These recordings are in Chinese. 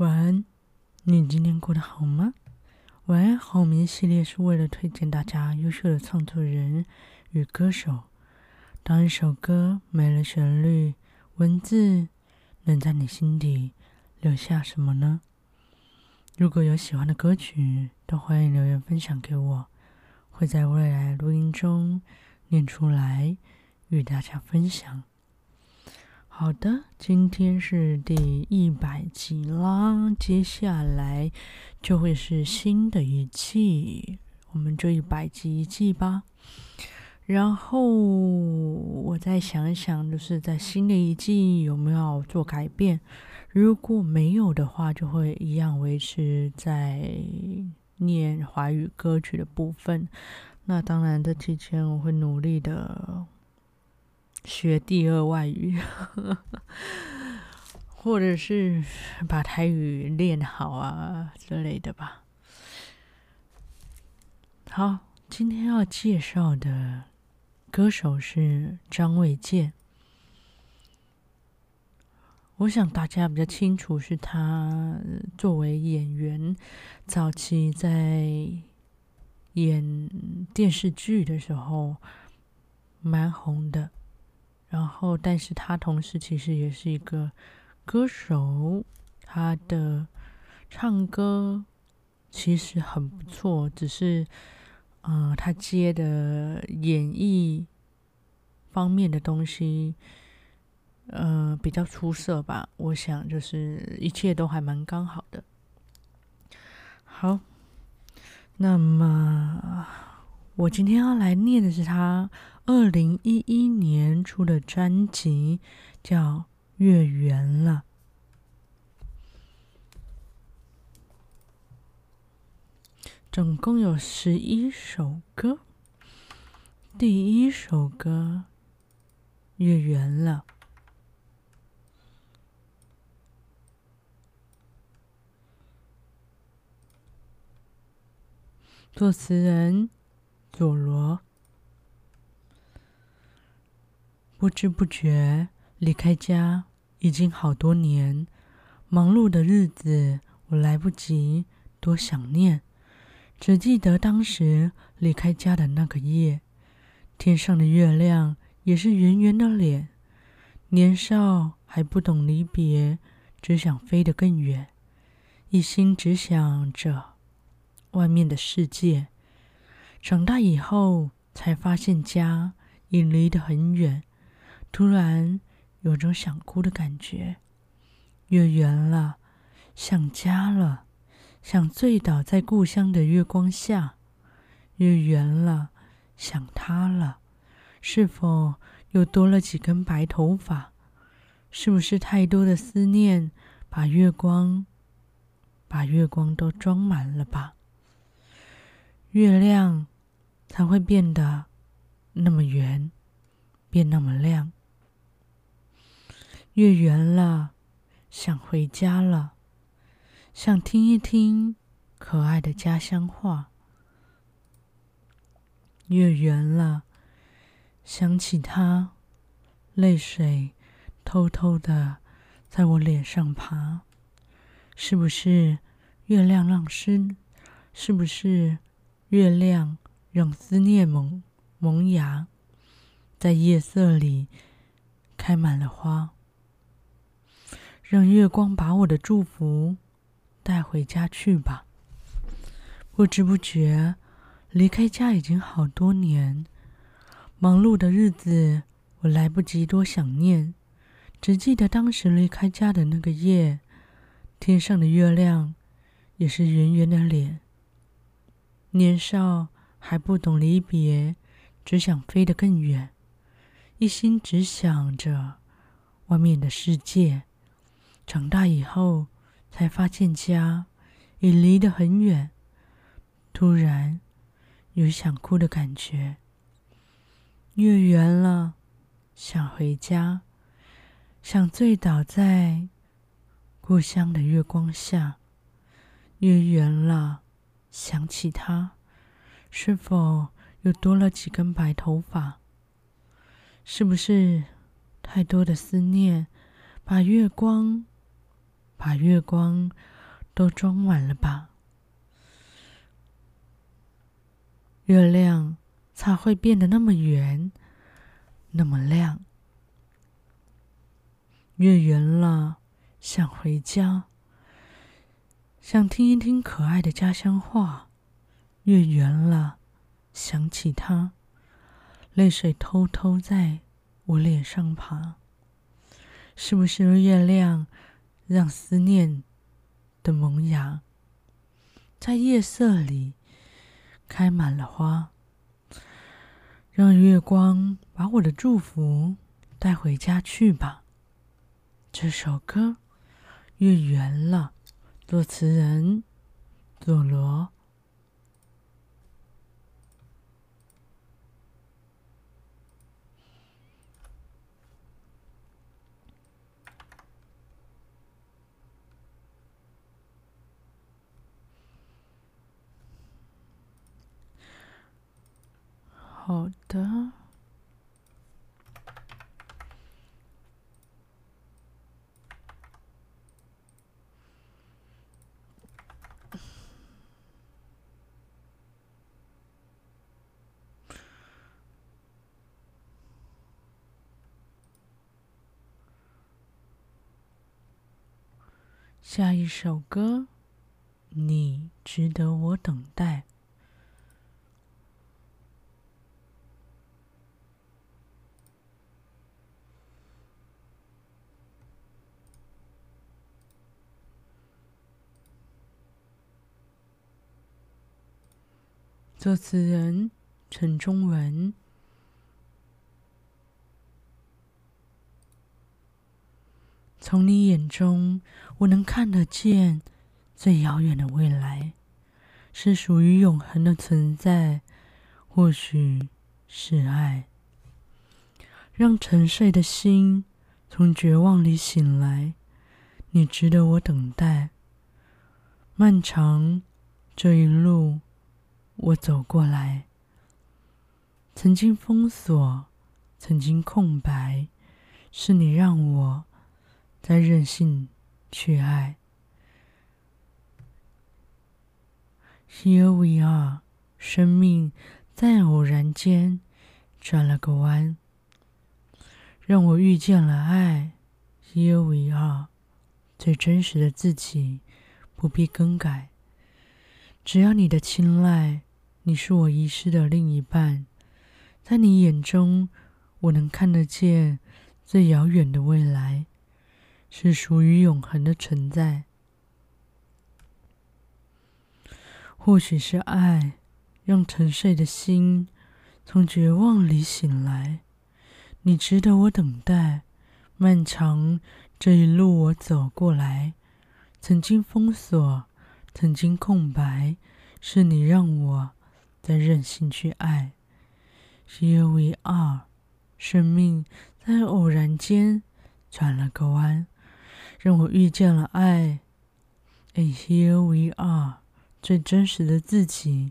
晚安，你今天过得好吗？晚安好眠系列是为了推荐大家优秀的创作人与歌手。当一首歌没了旋律，文字能在你心底留下什么呢？如果有喜欢的歌曲，都欢迎留言分享给我，会在未来录音中念出来与大家分享。好的，今天是第一百集啦，接下来就会是新的一季，我们就一百集一季吧。然后我再想一想，就是在新的一季有没有做改变？如果没有的话，就会一样维持在念华语歌曲的部分。那当然，这期间我会努力的。学第二外语，或者是把台语练好啊之类的吧。好，今天要介绍的歌手是张卫健。我想大家比较清楚，是他作为演员，早期在演电视剧的时候蛮红的。然后，但是他同时其实也是一个歌手，他的唱歌其实很不错，只是，呃，他接的演绎方面的东西，呃，比较出色吧。我想就是一切都还蛮刚好的。好，那么我今天要来念的是他。二零一一年出的专辑叫《月圆了》，总共有十一首歌。第一首歌《月圆了》，作词人佐罗。不知不觉离开家已经好多年，忙碌的日子我来不及多想念，只记得当时离开家的那个夜，天上的月亮也是圆圆的脸。年少还不懂离别，只想飞得更远，一心只想着外面的世界。长大以后才发现家已离得很远。突然有种想哭的感觉，月圆了，想家了，想醉倒在故乡的月光下。月圆了，想他了，是否又多了几根白头发？是不是太多的思念把月光，把月光都装满了吧？月亮才会变得那么圆，变那么亮。月圆了，想回家了，想听一听可爱的家乡话。月圆了，想起他，泪水偷偷的在我脸上爬。是不是月亮让思？是不是月亮让思念萌萌芽，在夜色里开满了花？让月光把我的祝福带回家去吧。不知不觉，离开家已经好多年，忙碌的日子我来不及多想念，只记得当时离开家的那个夜，天上的月亮也是圆圆的脸。年少还不懂离别，只想飞得更远，一心只想着外面的世界。长大以后，才发现家已离得很远，突然有想哭的感觉。月圆了，想回家，想醉倒在故乡的月光下。月圆了，想起他，是否又多了几根白头发？是不是太多的思念把月光把月光都装满了吧？月亮才会变得那么圆，那么亮。月圆了，想回家，想听一听可爱的家乡话。月圆了，想起他，泪水偷偷在我脸上爬。是不是月亮让思念的萌芽，在夜色里开满了花？让月光把我的祝福带回家去吧。这首歌《月圆了》，作词人佐罗。好的。下一首歌，你值得我等待。作词人陈中文。从你眼中，我能看得见最遥远的未来，是属于永恒的存在，或许是爱。让沉睡的心从绝望里醒来，你值得我等待。漫长这一路。我走过来，曾经封锁，曾经空白，是你让我再任性去爱。Here we are，生命在偶然间转了个弯，让我遇见了爱。Here we are，最真实的自己，不必更改，只要你的青睐。你是我遗失的另一半，在你眼中，我能看得见最遥远的未来，是属于永恒的存在。或许是爱，让沉睡的心从绝望里醒来。你值得我等待，漫长这一路我走过来，曾经封锁，曾经空白，是你让我。在任性去爱，Here we are，生命在偶然间转了个弯，让我遇见了爱。And here we are，最真实的自己，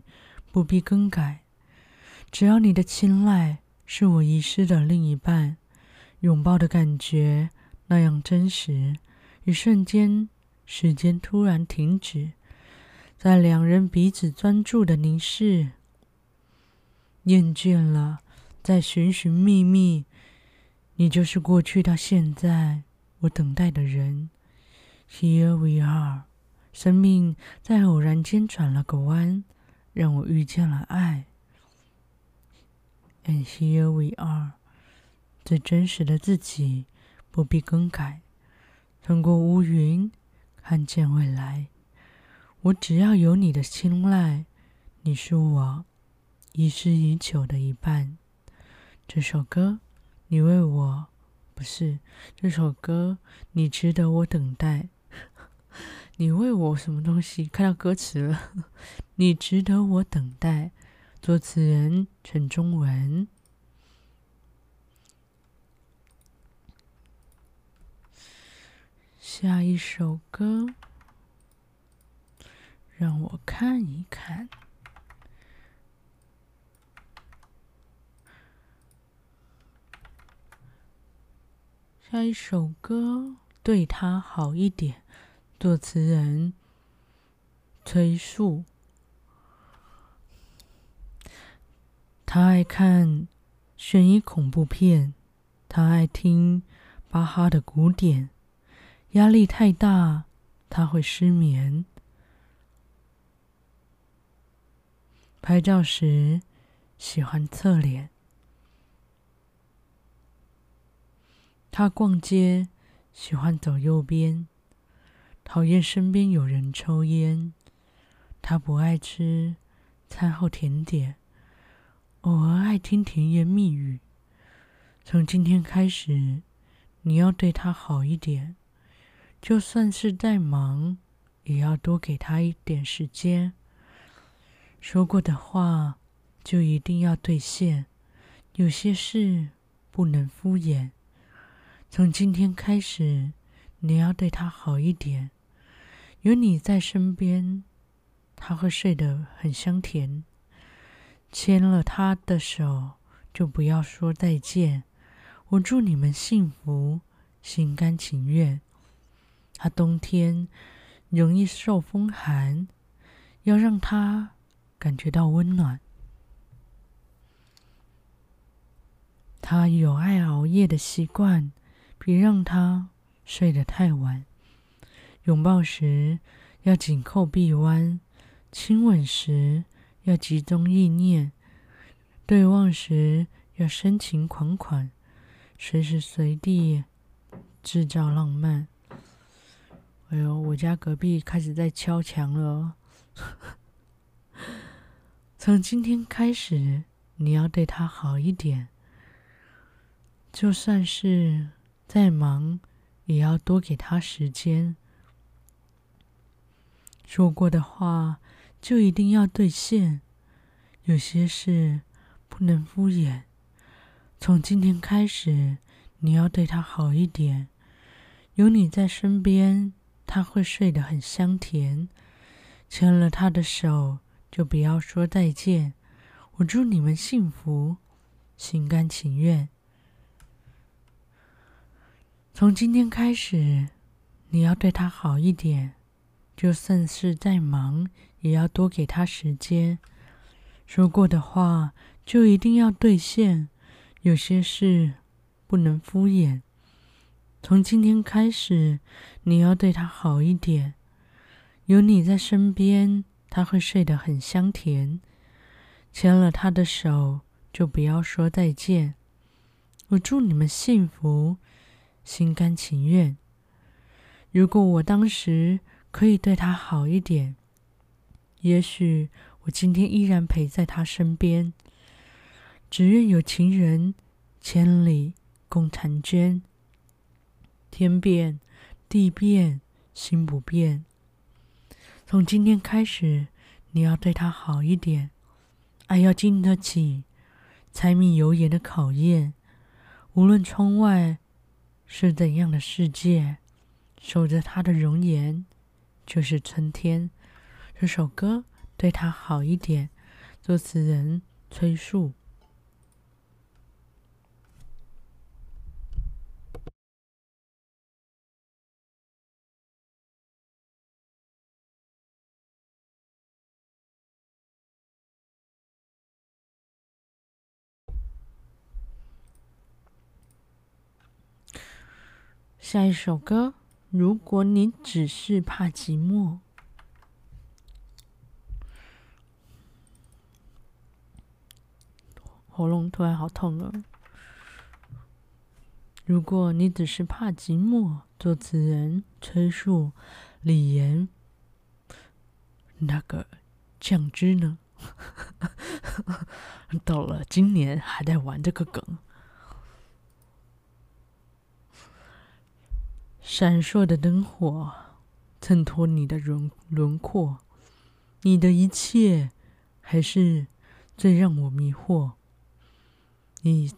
不必更改。只要你的青睐是我遗失的另一半，拥抱的感觉那样真实，一瞬间，时间突然停止，在两人彼此专注的凝视。厌倦了，再寻寻觅觅，你就是过去到现在我等待的人。Here we are，生命在偶然间转了个弯，让我遇见了爱。And here we are，最真实的自己，不必更改。穿过乌云，看见未来。我只要有你的青睐，你是我。遗失已久的一半，这首歌，你为我，不是这首歌，你值得我等待。你为我什么东西？看到歌词了，你值得我等待。作词人陈中文。下一首歌，让我看一看。下一首歌，对他好一点，作词人崔树。他爱看悬疑恐怖片，他爱听巴哈的古典。压力太大，他会失眠。拍照时喜欢侧脸。他逛街喜欢走右边，讨厌身边有人抽烟。他不爱吃餐后甜点。偶尔爱听甜言蜜语。从今天开始，你要对他好一点，就算是再忙，也要多给他一点时间。说过的话就一定要兑现，有些事不能敷衍。从今天开始，你要对他好一点，有你在身边，他会睡得很香甜。牵了他的手，就不要说再见。我祝你们幸福，心甘情愿。他冬天容易受风寒，要让他感觉到温暖。他有爱熬夜的习惯，别让他睡得太晚。拥抱时要紧扣臂弯，亲吻时，要集中意念，对望时要深情款款，随时随地制造浪漫。哎呦，我家隔壁开始在敲墙了。从今天开始，你要对他好一点，就算是再忙，也要多给他时间。说过的话。就一定要兑现，有些事不能敷衍。从今天开始，你要对他好一点，有你在身边，他会睡得很香甜。牵了他的手，就不要说再见。我祝你们幸福，心甘情愿。从今天开始，你要对他好一点，就算是再忙。也要多给他时间，说过的话就一定要兑现，有些事不能敷衍。从今天开始，你要对他好一点，有你在身边，他会睡得很香甜。牵了他的手，就不要说再见。我祝你们幸福，心甘情愿。如果我当时可以对他好一点。也许我今天依然陪在他身边，只愿有情人千里共婵娟。天变地变，心不变。从今天开始，你要对他好一点，爱要经得起柴米油盐的考验。无论窗外是怎样的世界，守着他的容颜就是春天。这首歌对他好一点，作词人崔恕。下一首歌，如果你只是怕寂寞。喉咙突然好痛了。如果你只是怕寂寞，作词人崔恕、李岩，那个酱汁呢？到了今年还在玩这个梗。闪烁的灯火衬托你的轮轮廓，你的一切还是最让我迷惑。你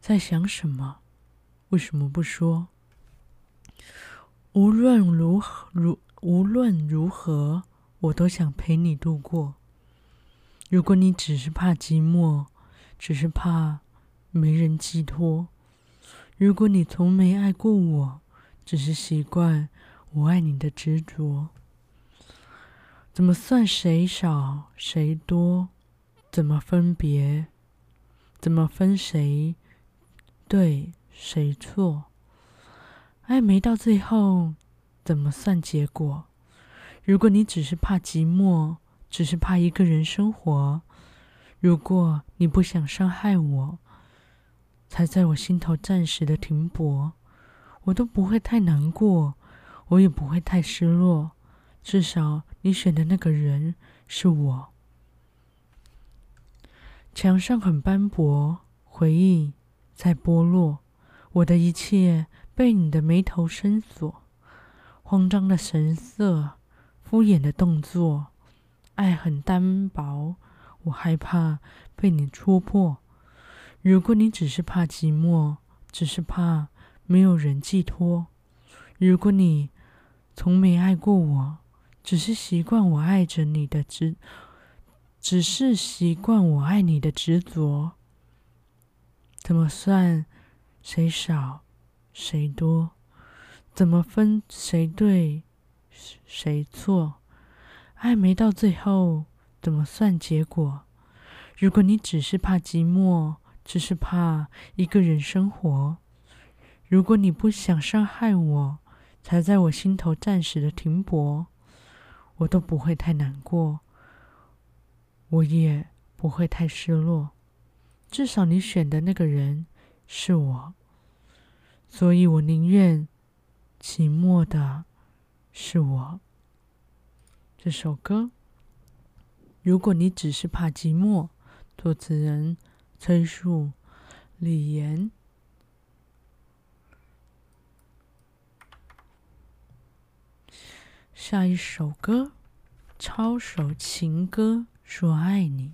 在想什么？为什么不说？无论如何，如无论如何，我都想陪你度过。如果你只是怕寂寞，只是怕没人寄托；如果你从没爱过我，只是习惯我爱你的执着？怎么算谁少谁多？怎么分别？怎么分谁对谁错？爱没到最后，怎么算结果？如果你只是怕寂寞，只是怕一个人生活，如果你不想伤害我，才在我心头暂时的停泊，我都不会太难过，我也不会太失落。至少你选的那个人是我。墙上很斑驳，回忆在剥落，我的一切被你的眉头深锁，慌张的神色，敷衍的动作，爱很单薄，我害怕被你戳破。如果你只是怕寂寞，只是怕没有人寄托；如果你从没爱过我，只是习惯我爱着你的执，只是习惯我爱你的执着，怎么算谁少谁多？怎么分谁对谁错？爱没到最后，怎么算结果？如果你只是怕寂寞。只是怕一个人生活。如果你不想伤害我，才在我心头暂时的停泊，我都不会太难过，我也不会太失落。至少你选的那个人是我，所以我宁愿寂寞的是我。这首歌，如果你只是怕寂寞，作词人。崔恕、李岩。下一首歌，抄首情歌，说爱你。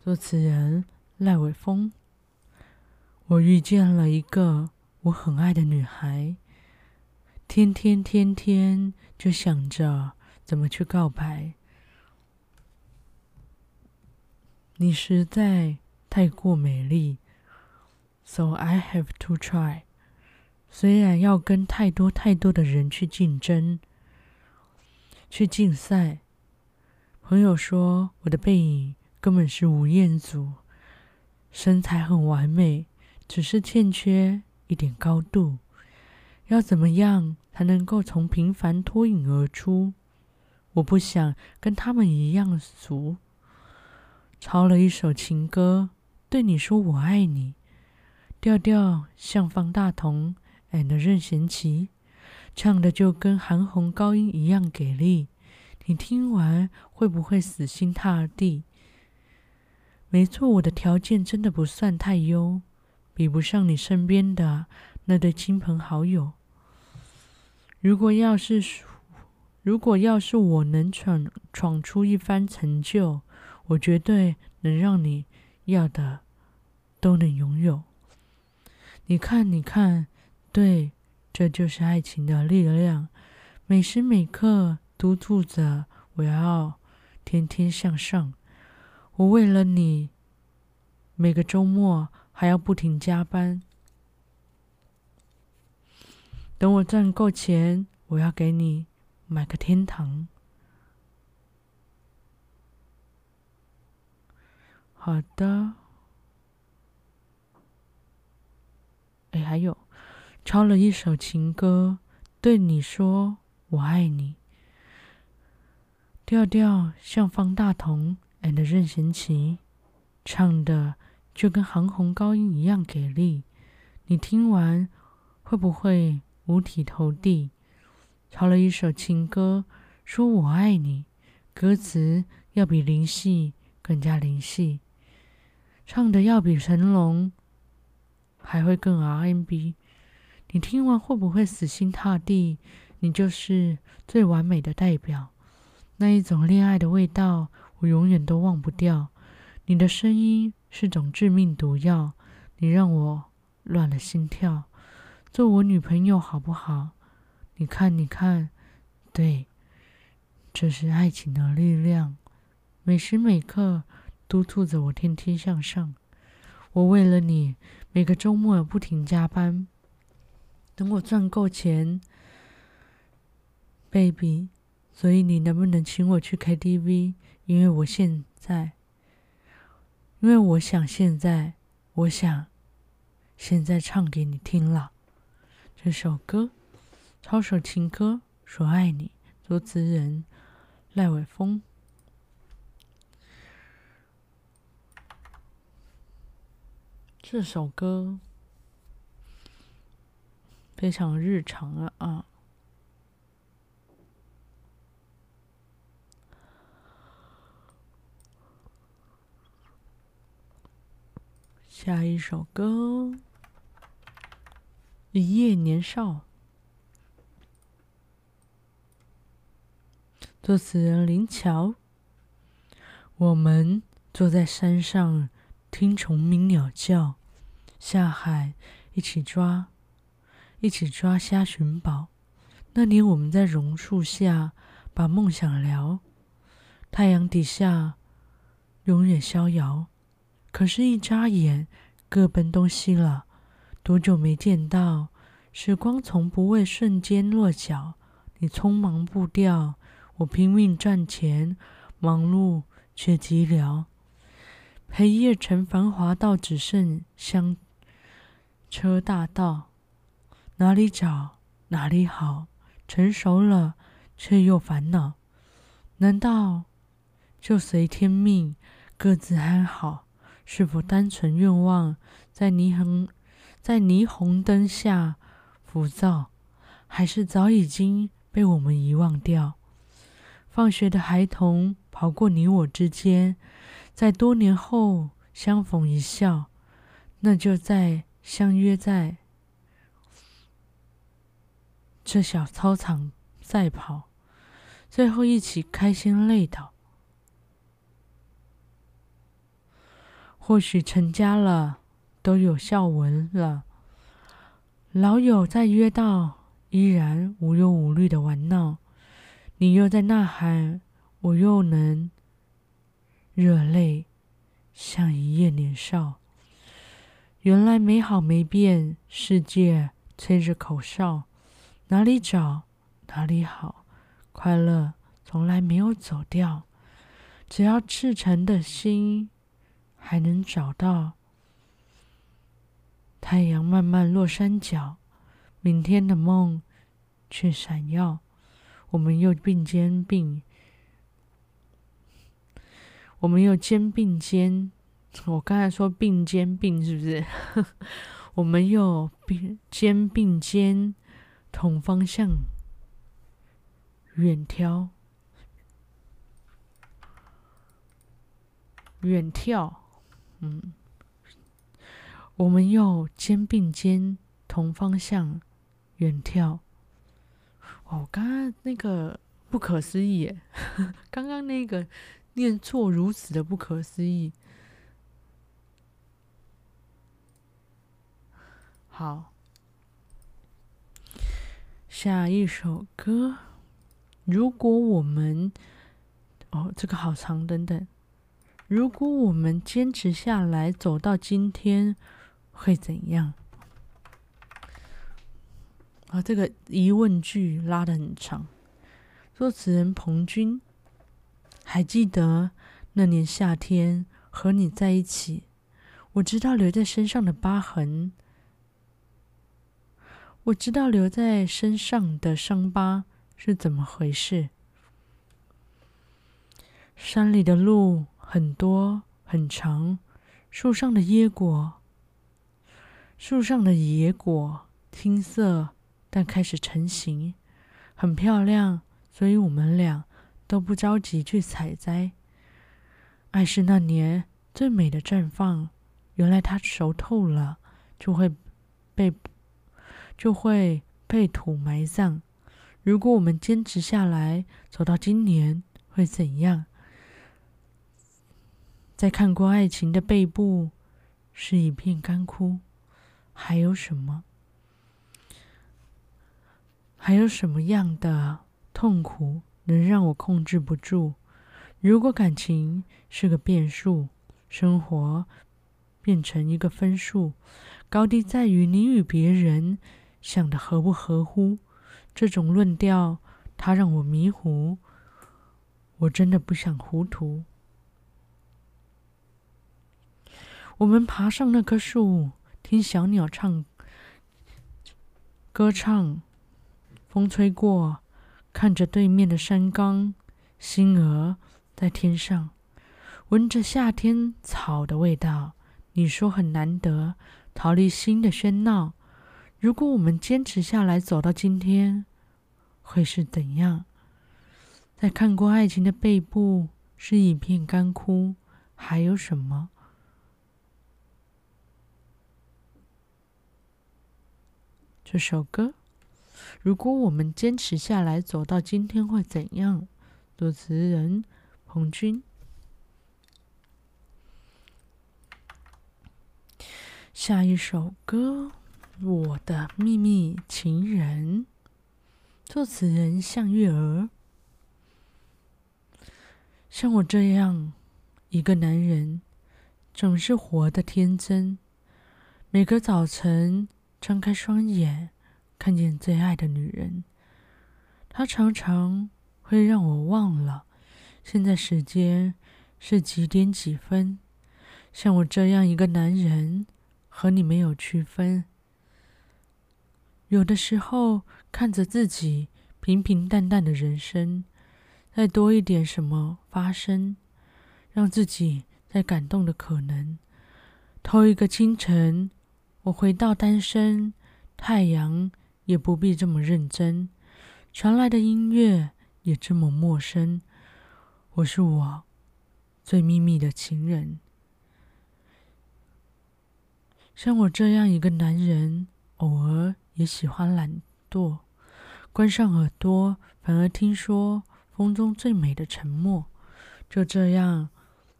作词人赖伟峰。我遇见了一个我很爱的女孩，天天天天就想着怎么去告白。你实在。太过美丽，so I have to try。虽然要跟太多太多的人去竞争、去竞赛，朋友说我的背影根本是吴彦祖，身材很完美，只是欠缺一点高度。要怎么样才能够从平凡脱颖而出？我不想跟他们一样俗，抄了一首情歌。对你说我爱你，调调像方大同 and 任贤齐，唱的就跟韩红高音一样给力。你听完会不会死心塌地？没错，我的条件真的不算太优，比不上你身边的那对亲朋好友。如果要是，如果要是我能闯闯出一番成就，我绝对能让你要的。都能拥有。你看，你看，对，这就是爱情的力量，每时每刻督促着我要天天向上。我为了你，每个周末还要不停加班。等我赚够钱，我要给你买个天堂。好的。哎，还有，抄了一首情歌，对你说我爱你。调调像方大同 and 任贤齐，唱的就跟韩红高音一样给力。你听完会不会五体投地？抄了一首情歌，说我爱你，歌词要比林夕更加灵细，唱的要比成龙。还会更 R&B，你听完会不会死心塌地？你就是最完美的代表，那一种恋爱的味道，我永远都忘不掉。你的声音是种致命毒药，你让我乱了心跳。做我女朋友好不好？你看，你看，对，这是爱情的力量，每时每刻督促着我天天向上。我为了你。每个周末不停加班，等我赚够钱，，baby，所以你能不能请我去 KTV？因为我现在，因为我想现在，我想现在唱给你听了。这首歌，超首情歌，说爱你，作词人赖伟峰。这首歌非常日常啊啊！下一首歌《一夜年少》，作词人林乔。我们坐在山上。听虫鸣鸟叫，下海一起抓，一起抓虾寻宝。那年我们在榕树下把梦想聊，太阳底下永远逍遥。可是，一眨眼各奔东西了。多久没见到？时光从不会瞬间落脚。你匆忙步调，我拼命赚钱，忙碌却寂寥。黑夜成繁华到只剩香车大道，哪里找哪里好？成熟了却又烦恼，难道就随天命各自安好？是否单纯愿望在霓虹在霓虹灯下浮躁，还是早已经被我们遗忘掉？放学的孩童跑过你我之间。在多年后相逢一笑，那就在相约在这小操场赛跑，最后一起开心累倒。或许成家了，都有笑纹了，老友再约到，依然无忧无虑的玩闹。你又在呐喊，我又能。热泪像一夜年少，原来美好没变，世界吹着口哨，哪里找哪里好，快乐从来没有走掉，只要赤诚的心还能找到。太阳慢慢落山脚，明天的梦却闪耀，我们又并肩并。我们又肩并肩，我刚才说并肩并是不是？我们又并肩并肩，同方向远眺，远眺，嗯，我们又肩并肩，同方向远眺。哦，刚刚那个不可思议耶，刚刚那个。念错如此的不可思议。好，下一首歌。如果我们，哦，这个好长，等等。如果我们坚持下来，走到今天，会怎样？啊，这个疑问句拉得很长。作词人彭军。还记得那年夏天和你在一起，我知道留在身上的疤痕，我知道留在身上的伤疤是怎么回事。山里的路很多很长，树上的椰果，树上的野果青涩，但开始成型，很漂亮，所以我们俩。都不着急去采摘，爱是那年最美的绽放。原来它熟透了，就会被就会被土埋葬。如果我们坚持下来，走到今年会怎样？在看过爱情的背部，是一片干枯，还有什么？还有什么样的痛苦？能让我控制不住。如果感情是个变数，生活变成一个分数，高低在于你与别人想的合不合乎。这种论调他让我迷糊，我真的不想糊涂。我们爬上那棵树，听小鸟唱歌唱，风吹过，看着对面的山岗，星儿在天上，闻着夏天草的味道。你说很难得逃离心的喧闹。如果我们坚持下来，走到今天，会是怎样？在看过爱情的背部是一片干枯，还有什么？这首歌，如果我们坚持下来，走到今天会怎样？作词人彭军。下一首歌，《我的秘密情人》，作词人向月儿。像我这样一个男人，总是活得天真。每个早晨，睁开双眼，看见最爱的女人，她常常会让我忘了现在时间是几点几分。像我这样一个男人。和你没有区分。有的时候看着自己平平淡淡的人生，再多一点什么发生，让自己再感动的可能。头一个清晨，我回到单身，太阳也不必这么认真，传来的音乐也这么陌生。我是我最秘密的情人。像我这样一个男人，偶尔也喜欢懒惰，关上耳朵，反而听说风中最美的沉默。就这样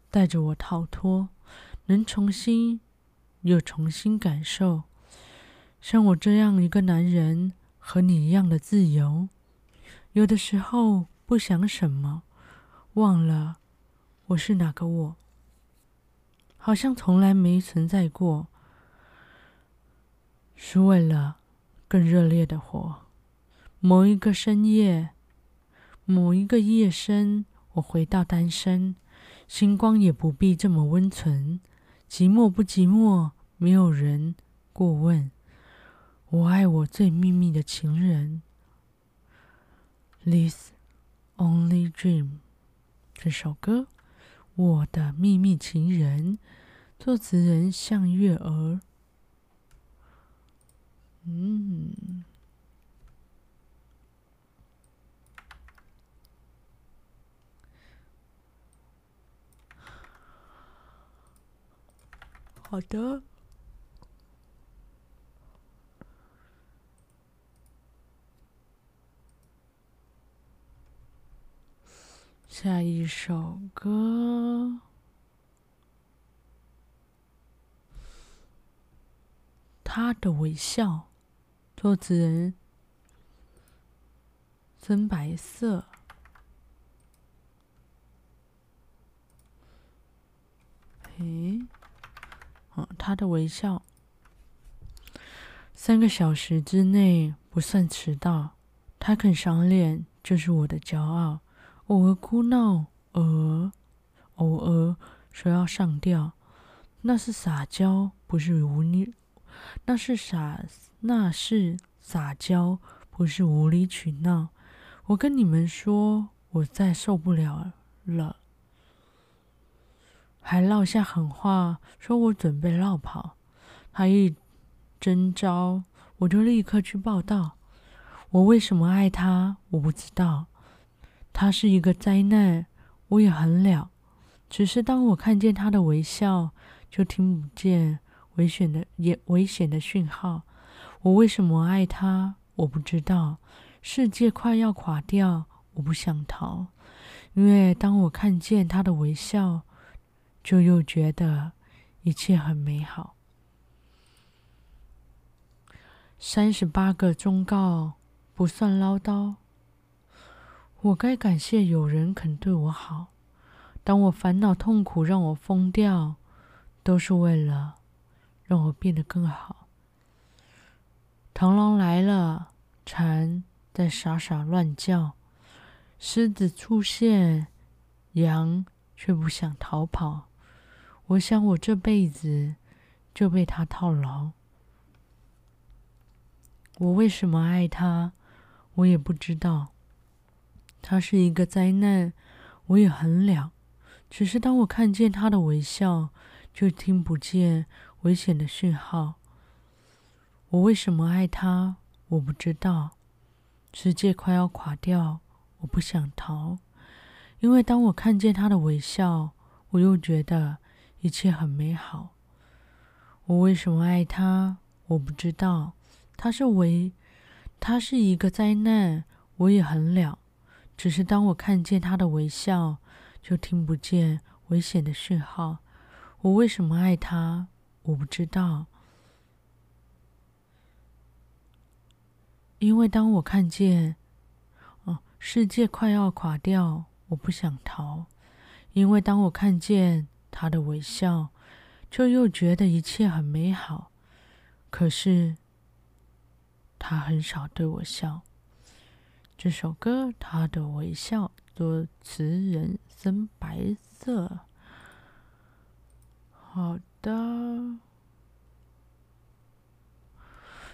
带着我逃脱，能重新又重新感受。像我这样一个男人，和你一样的自由。有的时候不想什么，忘了我是哪个我，好像从来没存在过。是为了更热烈的活。某一个深夜，某一个夜深，我回到单身，星光也不必这么温存。寂寞不寂寞，没有人过问。我爱我最秘密的情人。This only dream，这首歌《我的秘密情人》，作词人向月儿。嗯，好的。下一首歌。他的微笑。作词人曾白色。诶，哦，他的微笑。三个小时之内不算迟到，他肯赏脸就是我的骄傲。偶尔哭闹，偶尔偶尔说要上吊，那是撒娇，不是无理。那是傻，那是撒娇，不是无理取闹。我跟你们说，我再受不了了，还撂下狠话，说我准备落跑。他一征召，我就立刻去报到。我为什么爱他？我不知道。他是一个灾难，我也很了。只是当我看见他的微笑，就听不见。危险的也危险的讯号。我为什么爱他？我不知道。世界快要垮掉，我不想逃，因为当我看见他的微笑，就又觉得一切很美好。三十八个忠告不算唠叨，我该感谢有人肯对我好。当我烦恼痛苦让我疯掉，都是为了。让我变得更好。螳螂来了，蝉在傻傻乱叫。狮子出现，羊却不想逃跑。我想，我这辈子就被他套牢。我为什么爱他，我也不知道。他是一个灾难，我也很了。只是当我看见他的微笑，就听不见危险的讯号。我为什么爱他，我不知道。世界快要垮掉，我不想逃，因为当我看见他的微笑，我又觉得一切很美好。我为什么爱他？我不知道。他是唯，他是一个灾难，我也很了。只是当我看见他的微笑，就听不见危险的讯号。我为什么爱他？我不知道。因为当我看见，哦，世界快要垮掉，我不想逃。因为当我看见他的微笑，就又觉得一切很美好。可是他很少对我笑。这首歌，他的微笑，作词人深白色。好的，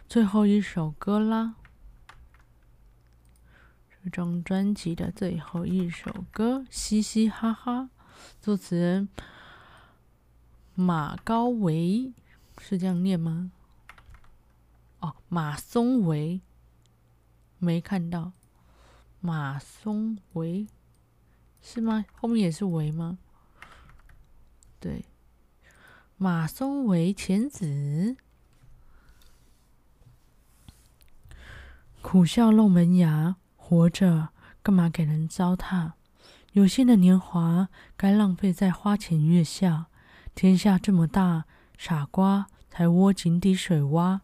最后一首歌啦。这张专辑的最后一首歌《嘻嘻哈哈》，作词人马高维，是这样念吗？哦，马松维，没看到，马松维是吗？后面也是维吗？对，马松为浅子，苦笑露门牙。活着干嘛给人糟蹋？有限的年华该浪费在花前月下。天下这么大，傻瓜才窝井底水蛙。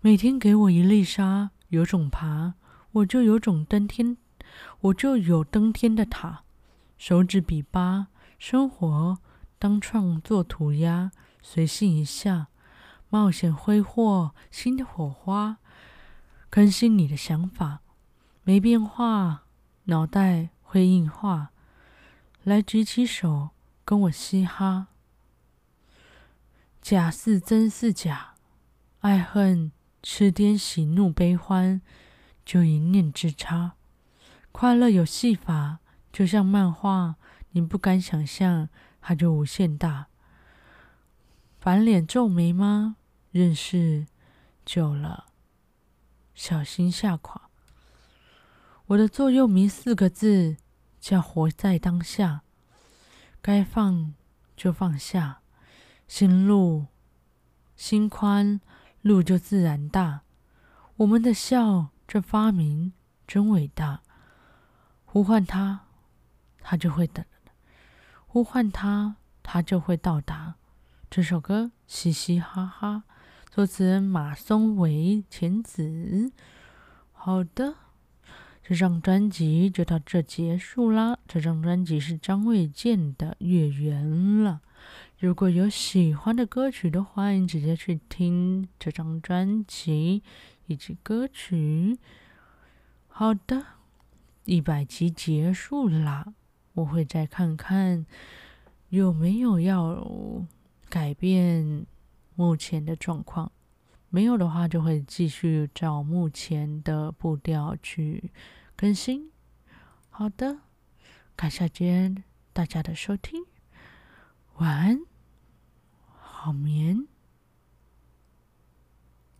每天给我一粒沙，有种爬，我就有种登天，我就有登天的塔。手指比八，生活当创作涂鸦，随性一下，冒险挥霍新的火花，更新你的想法。没变化，脑袋会硬化。来举起手，跟我嘻哈。假是真是假，爱恨痴癫喜怒悲欢，就一念之差。快乐有戏法，就像漫画，你不敢想象，他就无限大。翻脸皱眉吗？认识久了，小心吓垮。我的座右铭四个字叫“活在当下”，该放就放下，心路心宽，路就自然大。我们的笑，这发明真伟大。呼唤他，他就会等；呼唤他，他就会到达。这首歌嘻嘻哈哈，作词人马松维浅子。好的。这张专辑就到这结束啦。这张专辑是张卫健的《月圆》了。如果有喜欢的歌曲的话，欢迎直接去听这张专辑以及歌曲。好的，一百集结束啦，我会再看看有没有要改变目前的状况。没有的话，就会继续照目前的步调去更新。好的，感谢今天大家的收听，晚安，好眠。